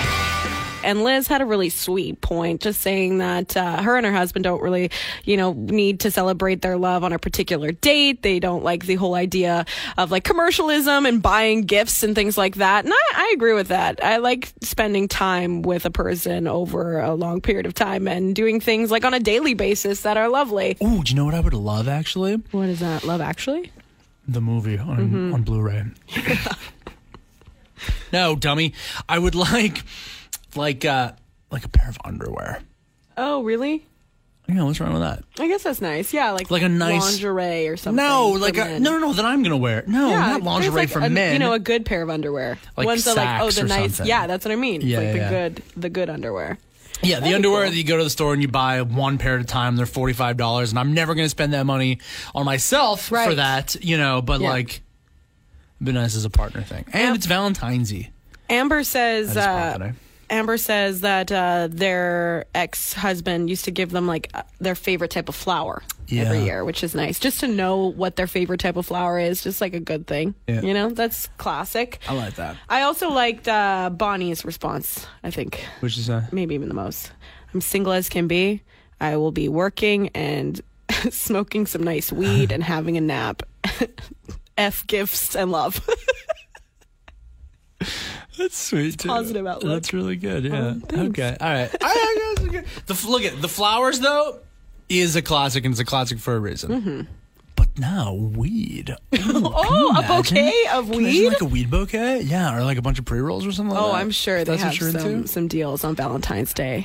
And Liz had a really sweet point, just saying that uh, her and her husband don't really, you know, need to celebrate their love on a particular date. They don't like the whole idea of like commercialism and buying gifts and things like that. And I, I agree with that. I like spending time with a person over a long period of time and doing things like on a daily basis that are lovely. Ooh, do you know what I would love actually? What is that? Love Actually? The movie on on Blu-ray. no, dummy. I would like like uh like a pair of underwear. Oh, really? Know, what's wrong with that? I guess that's nice. Yeah, like Like a nice- lingerie or something. No, like a, no, no, no, that I'm gonna wear. No, Yeah, not lingerie like for a, men. You know, a good pair of underwear. Like Ones that like oh the nice. something. Yeah, that's what I mean. Yeah, like yeah. the good, the good underwear. Yeah, the That'd underwear cool. that you go to the store and you buy one pair at a time, they're forty five dollars, and I'm never going to spend that money on myself for that, you know. But Yeah. like, it'd be nice as a partner thing, and Yep. it's Valentine's Eve. Amber says. Uh. Amber says that uh, their ex husband used to give them like uh, their favorite type of flower every year, which is nice. Just to know what their favorite type of flower is, just like a good thing. Yeah. You know, that's classic. I like that. I also liked uh, Bonnie's response. I think Which is uh, maybe even the most. I'm single as can be. I will be working and smoking some nice weed and having a nap. F gifts and love. that's sweet. Too. Positive outlook. That's really good. Yeah. Oh, thanks. okay. All right. I- I guess- okay. the look at the flowers though is a classic, and it's a classic for a reason. Mm-hmm. But now weed. oh, a bouquet of Can weed? like a weed bouquet, yeah, or like a bunch of pre rolls or something. Oh, like that? Oh, I'm sure If they that's have some, some deals on Valentine's Day.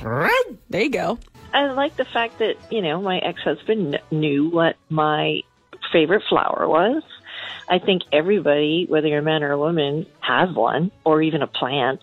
There you go. I like the fact that, you know, my ex husband knew what my favorite flower was. I think everybody, whether you're a man or a woman, has one, or even a plant,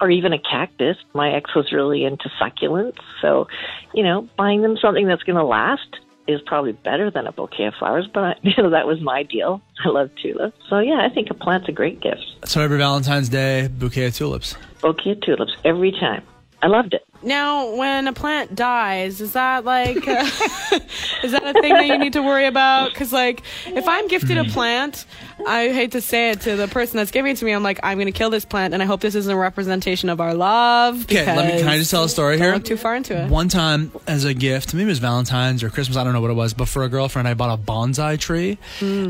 or even a cactus. My ex was really into succulents. So, you know, buying them something that's going to last is probably better than a bouquet of flowers, but, I, you know, that was my deal. I love tulips. So, yeah, I think a plant's a great gift. So every Valentine's Day, bouquet of tulips. Bouquet of tulips every time. I loved it. Now, when a plant dies, is that like, uh, is that a thing that you need to worry about? Because, like, if I'm gifted a plant, I hate to say it to the person that's giving it to me, I'm like, I'm going to kill this plant, and I hope this isn't a representation of our love. Okay, let me. Can I just tell a story Don't here? look too far into it. One time, as a gift, maybe it was Valentine's or Christmas. I don't know what it was, but for a girlfriend, I bought a bonsai tree.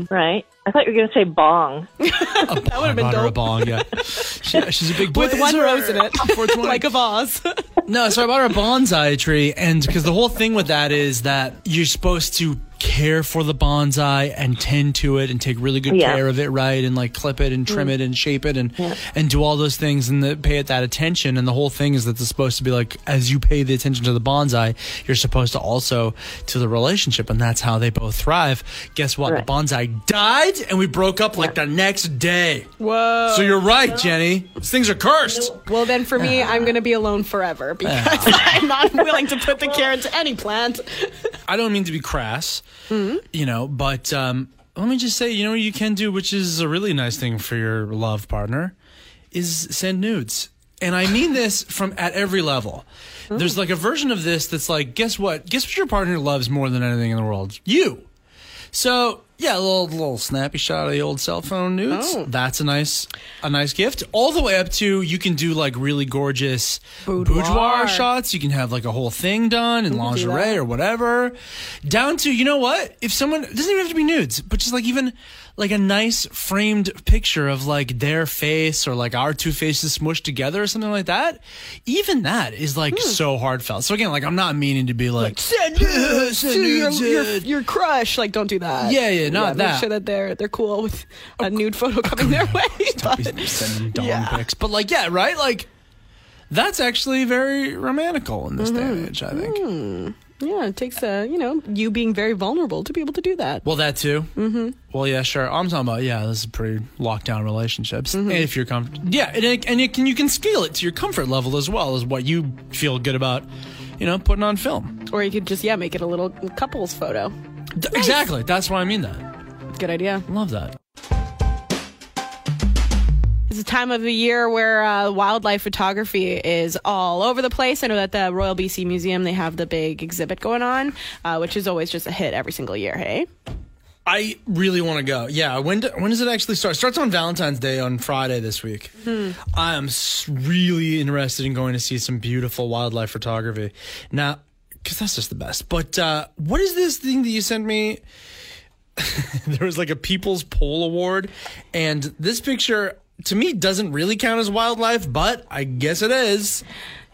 Right? I thought you were going to say bong. that would have been I bought her a bong. Yeah, she, she's a big boy. With one blazer. rose in it, like a vase. No, so I bought her a bonsai tree, and because the whole thing with that is that you're supposed to care for the bonsai and tend to it and take really good Yeah. care of it, right? And like clip it and mm. trim it and shape it and and do all those things and the, pay it that attention. And the whole thing is that it's supposed to be like as you pay the attention to the bonsai, you're supposed to also to the relationship, and that's how they both thrive. Guess what? Right. The bonsai died, and we broke up like the next day. Whoa. So you're right, Jenny. These things are cursed. Well, then for me, I'm going to be alone forever because I'm not willing to put the care into any plant. I don't mean to be crass, you know, but um, let me just say, you know, what you can do, which is a really nice thing for your love partner, is send nudes. And I mean this from at every level. There's like a version of this that's like, guess what? Guess what your partner loves more than anything in the world? You. So yeah, a little little snappy shot of the old cell phone nudes. Oh. That's a nice a nice gift. All the way up to you can do like really gorgeous Boudoir. boudoir shots. You can have like a whole thing done in lingerie or whatever. Down to you know what? If someone doesn't even have to be nudes, but just like even like a nice framed picture of like their face or like our two faces smushed together or something like that. Even that is like Hmm. so heartfelt. So again, like I'm not meaning to be like, Send nudes Send to your, your, your crush. Like, don't do that. Yeah, yeah, not Make that. sure that they're they're cool with a nude photo coming their way. But- sending dong Yeah. pics. But like, yeah, right? Like, that's actually very romantical in this day Mm-hmm. and age, I think. yeah, it takes uh, you know you being very vulnerable to be able to do that. Well, that too. Mm-hmm. Well, yeah, sure. I'm talking about yeah, this is pretty locked down relationships. Mm-hmm. If you're comfortable, yeah, and it, and you can you can scale it to your comfort level as well as what you feel good about, you know, putting on film. Or you could just yeah make it a little couples photo. D- Exactly. That's why I mean that. Good idea. Love that. It's a time of the year where uh, wildlife photography is all over the place. I know that the Royal BC Museum they have the big exhibit going on, uh, which is always just a hit every single year. Hey, I really want to go. Yeah, when do, when does it actually start? It starts on Valentine's Day on Friday this week. I am really interested in going to see some beautiful wildlife photography. Now, because that's just the best. But uh, what is this thing that you sent me? there was like a People's Poll Award, and this picture to me doesn't really count as wildlife, but I guess it is.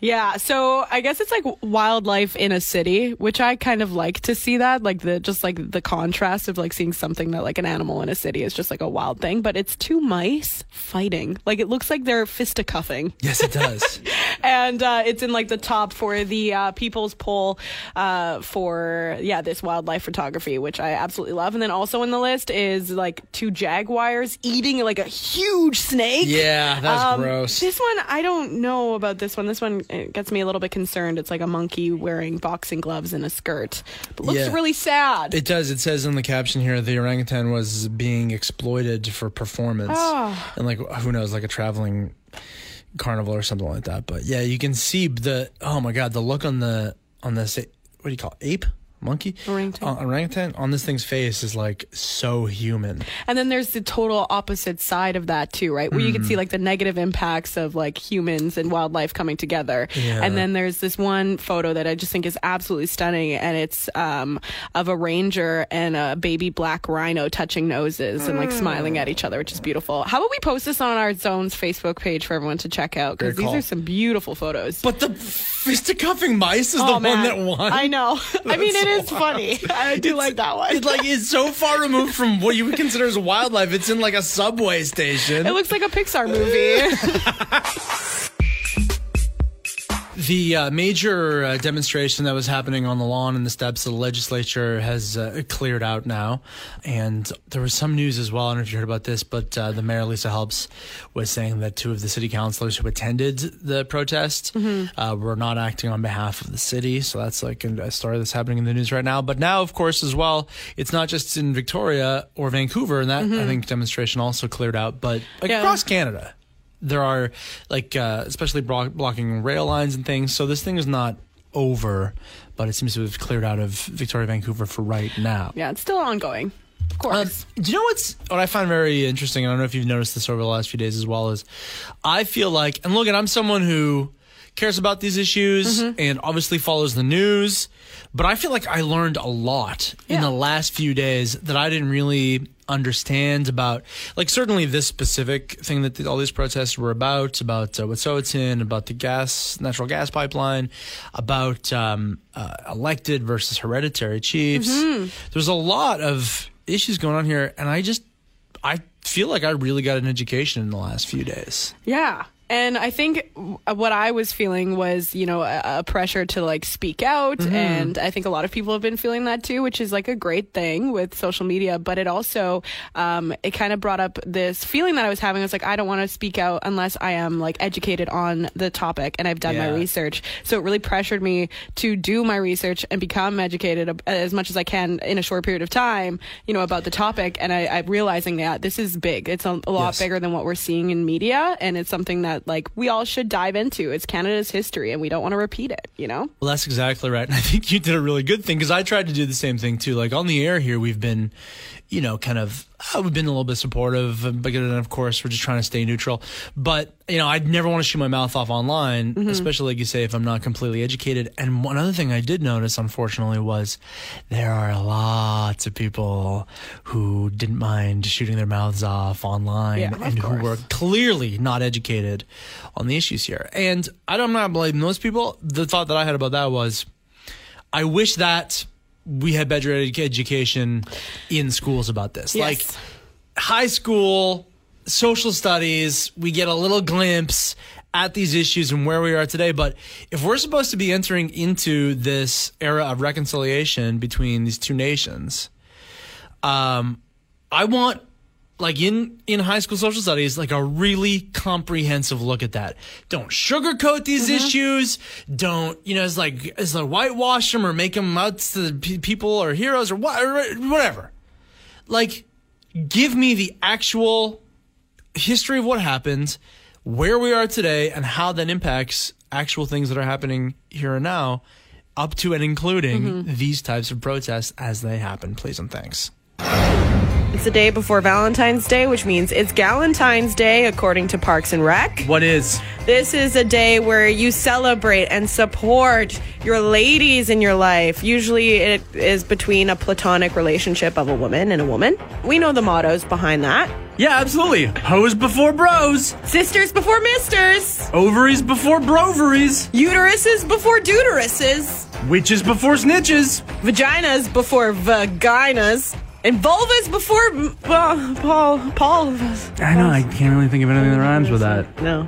Yeah, so I guess it's like wildlife in a city, which I kind of like to see that, like the just like the contrast of like seeing something that like an animal in a city is just like a wild thing, but it's two mice fighting. Like it looks like they're fisticuffing. Yes, it does. and uh, it's in like the top for the uh, people's poll uh, for yeah this wildlife photography, which I absolutely love. And then also in the list is like two jaguars eating like a huge snake. Yeah, that's Um, gross. This one, I don't know about this one. This one it gets me a little bit concerned. It's like a monkey wearing boxing gloves and a skirt. But looks Yeah. really sad. It does. It says in the caption here the orangutan was being exploited for performance, Oh. and like who knows, like a traveling carnival or something like that. But yeah, you can see the oh my god, the look on the on the sa- what do you call it? ape monkey Orangutan. Uh, orangutan on this thing's face is like so human. And then there's the total opposite side of that too, right? Where you Mm. can see like the negative impacts of like humans and wildlife coming together. Yeah. And then there's this one photo that I just think is absolutely stunning and it's um of a ranger and a baby black rhino touching noses and like smiling at each other, which is beautiful. How about we post this on our zone's Facebook page for everyone to check out because these are some beautiful photos. But the fisticuffing mice is Oh, the one that won. I know. I mean, it That's is funny. I do like that one. It's like it's so far removed from what you would consider as wildlife. It's in like a subway station. it looks like a Pixar movie. The uh, major uh, demonstration that was happening on the lawn and the steps of the legislature has uh, cleared out now. And there was some news as well. I don't know if you heard about this, but uh, the mayor, Lisa Helps, was saying that two of the city councilors who attended the protest uh, were not acting on behalf of the city. So that's like a story that's happening in the news right now. But now, of course, as well, it's not just in Victoria or Vancouver. And that, I think, demonstration also cleared out, but like, Yeah. across Canada there are like uh, especially blo- blocking rail lines and things. So this thing is not over, but it seems to have cleared out of Victoria, Vancouver for right now. yeah, it's still ongoing. Of course. do you know what's what I find very interesting? I don't know if you've noticed this over the last few days as well. Is I feel like, and look, at I'm someone who cares about these issues and obviously follows the news, but I feel like I learned a lot in the last few days that I didn't really understand about like certainly this specific thing that all these protests were about about uh, Wet'suwet'en, about the gas natural gas pipeline about um, uh, elected versus hereditary chiefs. There's a lot of issues going on here and I just I feel like I really got an education in the last few days. Yeah. And I think what I was feeling was, you know, a, a pressure to like speak out. Mm-hmm. And I think a lot of people have been feeling that too, which is like a great thing with social media. But it also, um, it kind of brought up this feeling that I was having. I was like, I don't want to speak out unless I am like educated on the topic and I've done my research. So it really pressured me to do my research and become educated as much as I can in a short period of time, you know, about the topic. And I, I'm realizing that this is big. It's a, a lot Yes. bigger than what we're seeing in media. And it's something that like we all should dive into. It's Canada's history and we don't want to repeat it, you know? Well, that's exactly right. And I think you did a really good thing because I tried to do the same thing too. Like on the air here, we've been, you know, kind of, uh, we've been a little bit supportive, but then of course we're just trying to stay neutral. But, you know, I'd never want to shoot my mouth off online, mm-hmm. especially like you say, if I'm not completely educated. And one other thing I did notice, unfortunately, was there are lots of people who didn't mind shooting their mouths off online Yeah, of and who were clearly not educated on the issues here. And I don't, I'm not blaming those people. The thought that I had about that was, I wish that we had better edu- education in schools about this. Like high school, social studies, we get a little glimpse at these issues and where we are today. But if we're supposed to be entering into this era of reconciliation between these two nations, um, I want like in in high school social studies like a really comprehensive look at that. Don't sugarcoat these issues. Don't you know it's like it's like whitewash them or make them out to the pe- people or heroes or what or whatever. Like give me the actual history of what happened where we are today and how that impacts actual things that are happening here and now up to and including mm-hmm. these types of protests as they happen please and thanks It's the day before Valentine's Day, which means it's Galentine's Day, according to Parks and Rec. what is This is a day where you celebrate and support your ladies in your life. Usually it is between a platonic relationship of a woman and a woman. We know the mottos behind that. Yeah, absolutely. Hoes before bros, Sisters before misters. ovaries before broveries, Uteruses before deuteruses. witches before snitches. Vaginas before vaginas. And vulvas before uh, Pol Pol. I know, I can't really think of anything that rhymes with that. No.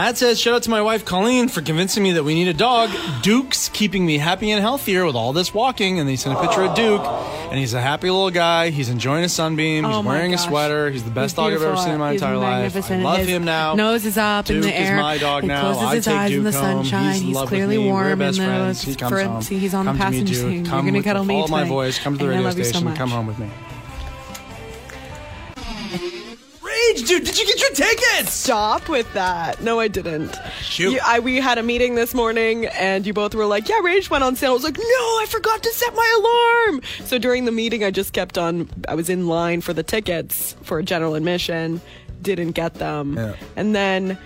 Matt says, shout out to my wife Colleen for convincing me that we need a dog. Duke's keeping me happy and healthier with all this walking. And they sent a picture of Duke. And he's a happy little guy. He's enjoying a sunbeam. He's Oh my wearing gosh. a sweater. He's the best He's dog I've ever beautiful. seen in my He's entire life. I magnificent. love His him now. Nose is up in the air. is my dog he now. closes I his take eyes in the home. sunshine. He's, in He's love clearly with me. warm We're in best the friends. He comes front home. seat. He's on Come the to meet passenger seat. You're Come gonna with- cuddle me Follow my tonight. voice. Come to the And I radio love you so station. much. Come home with me. Rage, dude, did you get your tickets? Stop with that. No, I didn't. Shoot. You- I, we had a meeting this morning, and you both were like, "Yeah, Rage went on sale." I was like, "No, I forgot to set my alarm." So during the meeting, I just kept on. I was in line for the tickets for general admission, didn't get them, Yeah. and then.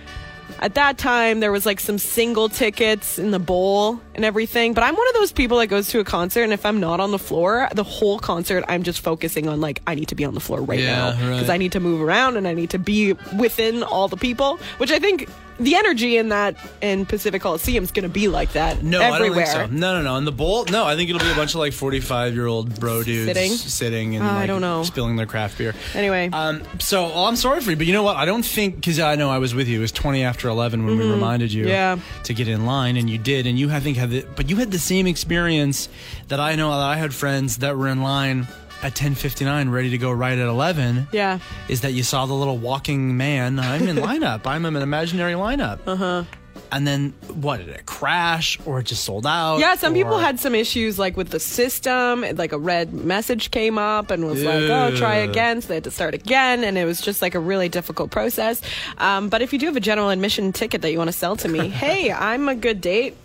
At that time, there was like some single tickets in the bowl and everything. But I'm one of those people that goes to a concert, and if I'm not on the floor, the whole concert, I'm just focusing on like I need to be on the floor right Yeah, now because right. I need to move around and I need to be within all the people, which I think the energy in that in Pacific Coliseum is going to be like that No, everywhere. I don't think so. No, no, no. In the bowl, no, I think it'll be a bunch of like 45 year old bro dudes Sitting? sitting and Oh, I don't know. spilling their craft beer. Anyway, Um, so well, I'm sorry for you, but you know what? I don't think because I know I was with you. It was 20 after 11 when we reminded you Mm-hmm. Yeah. to get in line, and you did, and you I think had the, but you had the same experience that I know that I had friends that were in line at 10:59, ready to go right at 11. yeah. Is that you saw the little walking man? I'm in lineup. I'm in an imaginary lineup. Uh huh. And then what did it crash or it just sold out? Yeah, some people had some issues like with the system. Like a red message came up and was like, "Oh, try again." So they had to start again, and it was just like a really difficult process. Um, but if you do have a general admission ticket that you want to sell to me, hey, I'm a good date.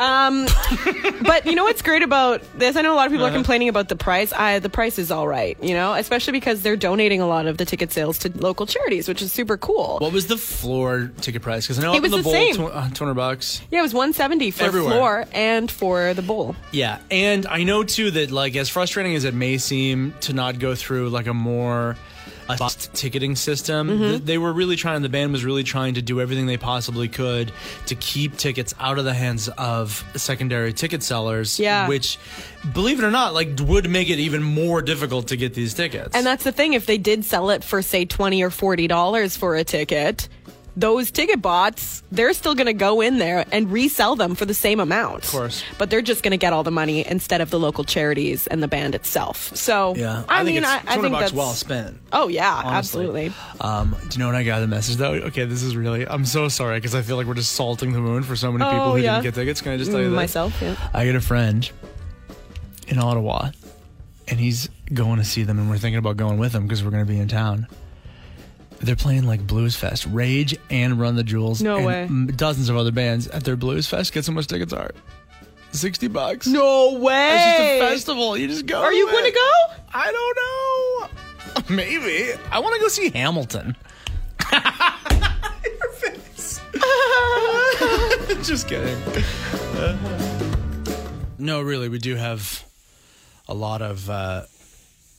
Um, but you know what's great about this? I know a lot of people Uh-huh. are complaining about the price. I, the price is all right, you know, especially because they're donating a lot of the ticket sales to local charities, which is super cool. What was the floor ticket price? Because I know It was the, the bowl, same. tw- uh, 200 bucks. yeah, it was 170 for Everywhere. floor and for the bowl. Yeah, and I know too that like as frustrating as it may seem to not go through like a more a ticketing system, Mm-hmm. th- they were really trying. The band was really trying to do everything they possibly could to keep tickets out of the hands of secondary ticket sellers. Yeah. which, believe it or not, like would make it even more difficult to get these tickets. And that's the thing. If they did sell it for say twenty or forty dollars for a ticket, those ticket bots they're still going to go in there and resell them for the same amount. Of course. but they're just going to get all the money instead of the local charities and the band itself. So yeah, I, think mean, it's I, I think bucks that's well spent. Oh yeah, honestly. absolutely. Um, do you know what I got the message though? Okay, this is really. I'm so sorry because I feel like we're just salting the moon for so many people Oh, who yeah. didn't get tickets. Can I just tell you this? Myself, yeah. I get a friend in Ottawa, and he's going to see them, and we're thinking about going with him because we're going to be in town. They're playing like Blues Fest, Rage, and Run the Jewels. No and way. Dozens of other bands at their Blues Fest. Guess how much tickets are? Sixty bucks. No way. It's just a festival. You just go. Are you going to go? I don't know. Maybe. I want to go see Hamilton. Your face. Just kidding. no, really, we do have a lot of uh,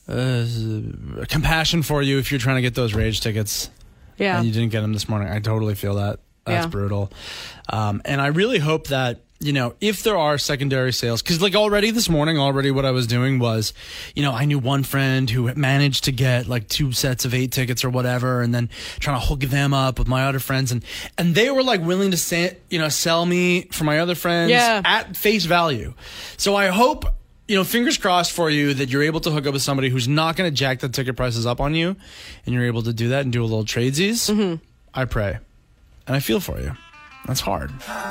uh, compassion for you if you're trying to get those rage tickets Yeah. and you didn't get them this morning. I totally feel that. That's Yeah. brutal. Um, and I really hope that, you know, if there are secondary sales, because like already this morning, already what I was doing was, you know, I knew one friend who managed to get like two sets of eight tickets or whatever, and then trying to hook them up with my other friends, and and they were like willing to say, you know, sell me for my other friends Yeah. at face value. So I hope. You know, fingers crossed for you that you're able to hook up with somebody who's not going to jack the ticket prices up on you, and you're able to do that and do a little tradesies. Mm-hmm. I pray. And I feel for you. That's hard. Uh,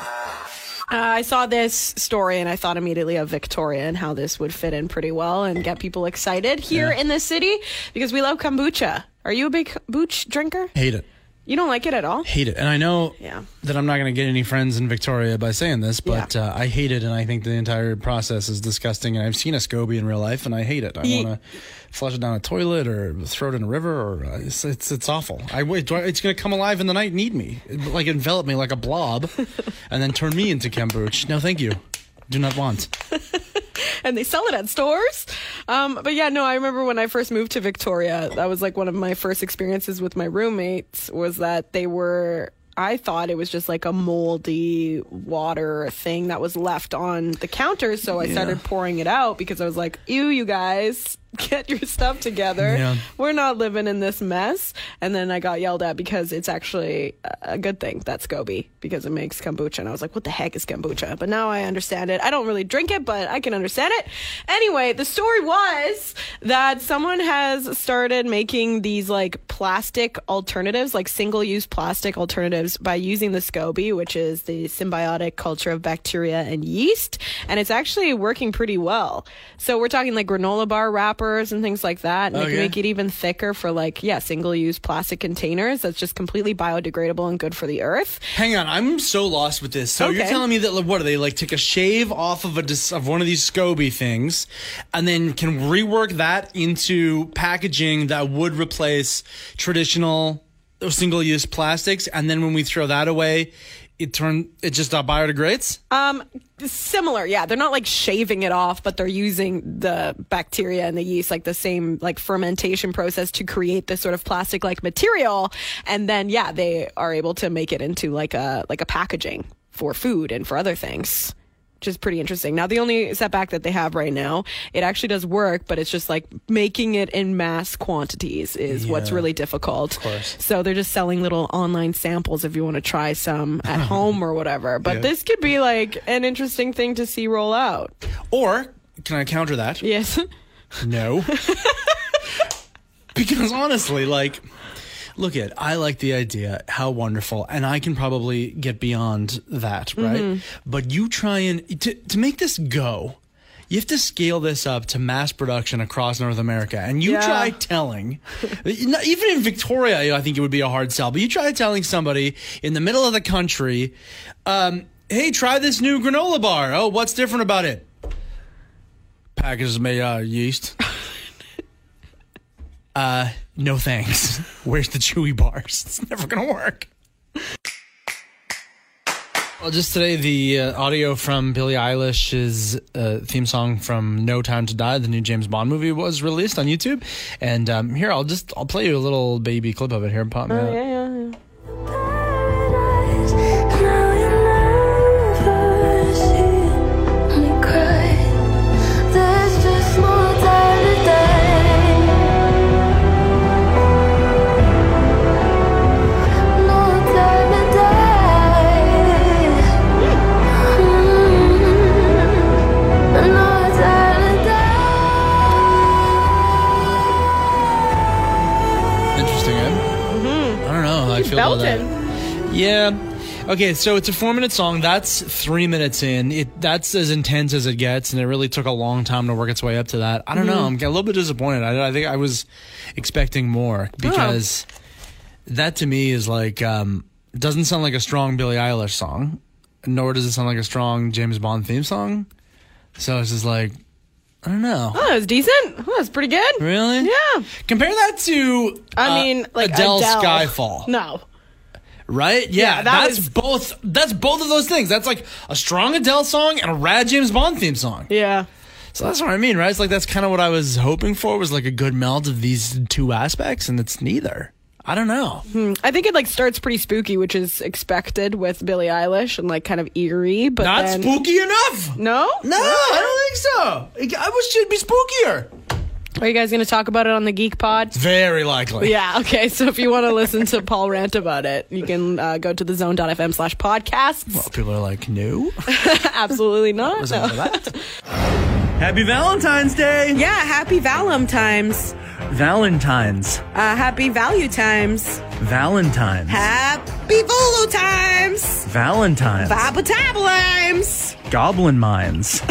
I saw this story and I thought immediately of Victoria and how this would fit in pretty well and get people excited here Yeah. in the city because we love kombucha. Are you a big kombucha drinker? Hate it. You don't like it at all? Hate it. And I know Yeah. that I'm not going to get any friends in Victoria by saying this, but uh, I hate it. And I think the entire process is disgusting. And I've seen a SCOBY in real life and I hate it. I Ye- want to flush it down a toilet or throw it in a river or uh, it's, it's, it's awful. I wait. It's going to come alive in the night and eat me, like envelop me like a blob and then turn me into kombucha. No, thank you. Do not want. and they sell it at stores. Um, but yeah, no, I remember when I first moved to Victoria, that was like one of my first experiences with my roommates was that they were. I thought it was just like a moldy water thing that was left on the counter, so I started pouring it out because I was like, "Ew, you guys." Get your stuff together. Yeah. We're not living in this mess. And then I got yelled at because it's actually a good thing that's SCOBY because it makes kombucha. And I was like, what the heck is kombucha? But now I understand it. I don't really drink it, but I can understand it. Anyway, the story was that someone has started making these like plastic alternatives, like single use plastic alternatives by using the SCOBY, which is the symbiotic culture of bacteria and yeast. And it's actually working pretty well. So we're talking like granola bar wrappers and things like that. And they Okay. can make it even thicker for like, yeah, single use plastic containers that's just completely biodegradable and good for the earth. Hang on, I'm so lost with this. So you're telling me that like, what do they like take a shave off of a dis- of one of these SCOBY things, and then can rework that into packaging that would replace traditional single use plastics, and then when we throw that away, it turn it just uh, biodegrades. Um, similar, yeah. They're not like shaving it off, but they're using the bacteria and the yeast, like the same like fermentation process to create this sort of plastic-like material, and then yeah, they are able to make it into like a like a packaging for food and for other things. Which is pretty interesting. Now, the only setback that they have right now, it actually does work, but it's just like making it in mass quantities is what's really difficult. Of course. So they're just selling little online samples if you want to try some at home or whatever. But Yeah. this could be like an interesting thing to see roll out. Or can I counter that? Yes. No. because honestly, like, look at, I like the idea, how wonderful, and I can probably get beyond that, right? But you try and, to, to make this go, you have to scale this up to mass production across North America. And you Yeah. try telling, even in Victoria, I think it would be a hard sell, but you try telling somebody in the middle of the country, um, hey, try this new granola bar. Oh, what's different about it? Package is made out of yeast. uh, no thanks. Where's the chewy bars? It's never gonna work. Well, just today, the uh, audio from Billie Eilish's uh, theme song from "No Time to Die," the new James Bond movie, was released on YouTube. And um, here, I'll just I'll play you a little baby clip of it here. And pop me out. Oh, yeah, yeah, yeah. Know how I feel about that. Belton. Yeah. Okay, so it's a four minute song. That's three minutes in. It that's as intense as it gets, and it really took a long time to work its way up to that. I don't know. I'm a little bit disappointed. I, I think I was expecting more because that to me is like um, doesn't sound like a strong Billie Eilish song, nor does it sound like a strong James Bond theme song. So it's just like I don't know. Oh, was decent. Oh, it's pretty good. Really? Yeah. Compare that to I uh, mean, like Adele's Adele. Skyfall. No. Right? Yeah, Yeah, that that's was- both. That's both of those things. That's like a strong Adele song and a rad James Bond theme song. Yeah. So that's what I mean, right? It's like that's kind of what I was hoping for was like a good meld of these two aspects, and it's neither. I don't know. Hmm. I think it like starts pretty spooky, which is expected with Billie Eilish and like kind of eerie, but Not then spooky enough. No? No, I don't think so. I wish it'd be spookier. Are you guys going to talk about it on the Geek Pod? Very likely. Yeah, okay. So if you want to listen to Pol rant about it, you can uh, go to the zone.fm slash podcasts. Well, people are like, no. Absolutely not. Was No. that? Happy Valentine's Day! Yeah, happy Valentimes. Valentine's. Uh, happy Value Times. Valentine's. Happy Volo Times. Valentine's. Vabotabolimes. Goblin Mines.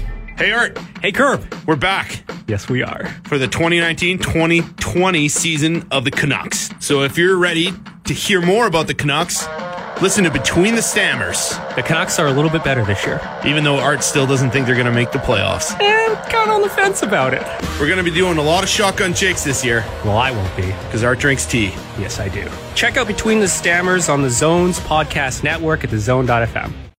Hey, Art, Hey, Curb. we're back Yes, we are. for the 2019 2020 season of the Canucks. So if you're ready to hear more about the Canucks, Listen to Between the Stammers, The Canucks are a little bit better this year. even though Art still doesn't think they're going to make the playoffs. Eh, kind of on the fence about it. We're going to be doing a lot of shotgun jakes this year Well, I won't be. because Art drinks tea. Yes, I do. Check out Between the Stammers on the Zones podcast network at thezone.fm.